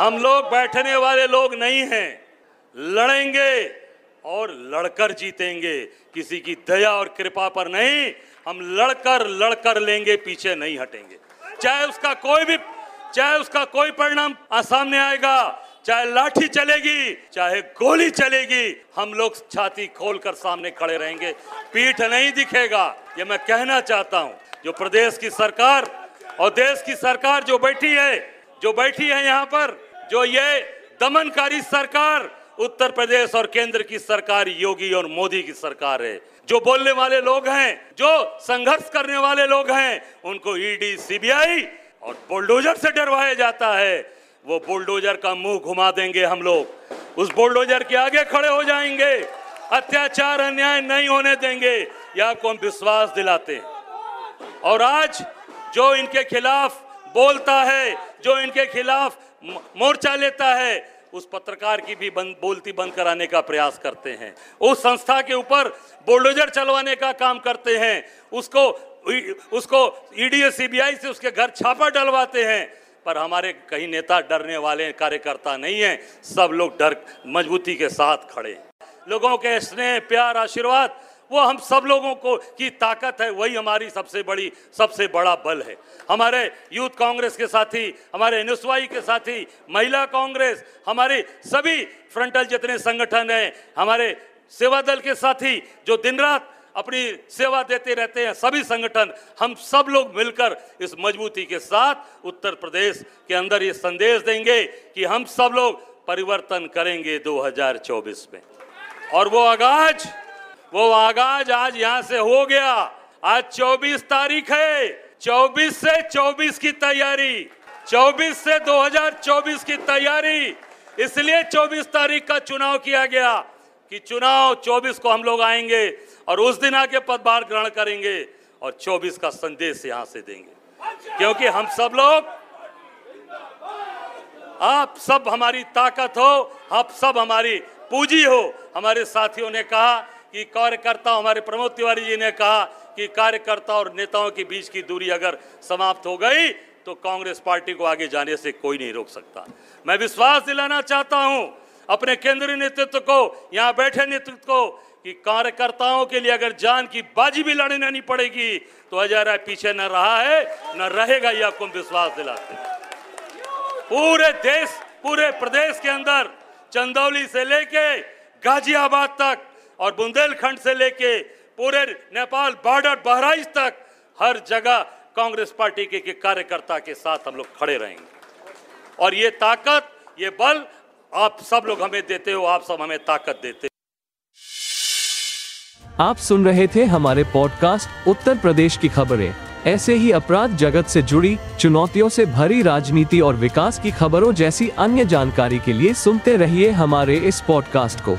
हम लोग बैठने वाले लोग नहीं हैं। लड़ेंगे और लड़कर जीतेंगे। किसी की दया और कृपा पर नहीं, हम लड़कर लड़कर लेंगे, पीछे नहीं हटेंगे। चाहे उसका कोई भी, चाहे उसका कोई परिणाम सामने आएगा, चाहे लाठी चलेगी, चाहे गोली चलेगी, हम लोग छाती खोलकर सामने खड़े रहेंगे। पीठ नहीं दिखेगा, ये मैं कहना चाहता हूँ, जो प्रदेश की सरकार और देश की सरकार जो बैठी है, जो बैठी है यहाँ पर जो ये दमनकारी सरकार उत्तर प्रदेश और केंद्र की सरकार, योगी और मोदी की सरकार है। जो बोलने वाले लोग हैं, जो संघर्ष करने वाले लोग हैं, उनको ईडी सीबीआई और बुलडोजर से डरवाया जाता है। वो बुलडोजर का मुँह घुमा देंगे हम लोग। उस बुलडोजर के आगे खड़े हो जाएँगे। अत्याचार, अन्याय नहीं होने देंगे। यह आपको हम विश्वास दिलाते हैं। और आज जो इनके खिलाफ बोलता है, जो इनके खिलाफ मोर्चा लेता है, उस पत्रकार की भी बंद बोलती बंद कराने का प्रयास करते हैं। उस संस्था के ऊपर बुलडोजर चलवाने का काम करते हैं। उसको उसको ईडी सीबीआई से उसके घर छापा डलवाते हैं। पर हमारे कहीं नेता डरने वाले कार्यकर्ता नहीं हैं। सब लोग डर, मजबूती के साथ खड़े। लोगों के स्नेह, प्यार, आशीर्वाद वो हम सब लोगों को की ताकत है, वही हमारी सबसे बड़ी, सबसे बड़ा बल है। हमारे यूथ कांग्रेस के साथी, हमारे एन के साथी, महिला कांग्रेस, हमारे सभी फ्रंटल जितने संगठन हैं, हमारे सेवा दल के साथी जो दिन रात अपनी सेवा देते रहते हैं, सभी संगठन, हम सब लोग मिलकर इस मजबूती के साथ उत्तर प्रदेश के अंदर ये संदेश देंगे कि हम सब लोग परिवर्तन करेंगे 2024 में। और वो आगाज़ वो आगाज़ आज यहाँ से हो गया। आज 24 तारीख है। 24 से 24 की तैयारी। 24 से 2024 की तैयारी। इसलिए 24 तारीख का चुनाव किया गया कि चुनाव 24 को हम लोग आएँगे और उस दिन आके पदभार ग्रहण करेंगे और 24 का संदेश यहाँ से देंगे। क्योंकि हम सब लोग, आप सब हमारी ताकत हो, आप सब हमारी पूंजी हो। हमारे साथियों ने कहा कि कार्यकर्ता हमारे प्रमोद तिवारी जी ने कहा कि कार्यकर्ता और नेताओं के बीच की दूरी अगर समाप्त हो गई तो कांग्रेस पार्टी को आगे जाने से कोई नहीं रोक सकता। मैं विश्वास दिलाना चाहता हूँ अपने केंद्रीय नेतृत्व को, यहाँ बैठे नेतृत्व को, कि कार्यकर्ताओं के लिए अगर जान की बाजी भी लड़ने नहीं पड़ेगी तो अजय राय पीछे न रहा है, न रहेगा ये आपको विश्वास दिलाते पूरे देश, पूरे प्रदेश के अंदर चंदौली से लेके गाजियाबाद तक और बुंदेलखंड से लेके पूरे नेपाल बॉर्डर बहराइच तक हर जगह कांग्रेस पार्टी के, के कार्यकर्ता के साथ हम लोग खड़े रहेंगे। और ये ताकत ये बल आप सब लोग हमें देते हो आप सब हमें ताकत देते हो। आप सुन रहे थे हमारे पॉडकास्ट उत्तर प्रदेश की खबरें। ऐसे ही अपराध जगत से जुड़ी चुनौतियों से भरी राजनीति और विकास की खबरों जैसी अन्य जानकारी के लिए सुनते रहिए हमारे इस पॉडकास्ट को।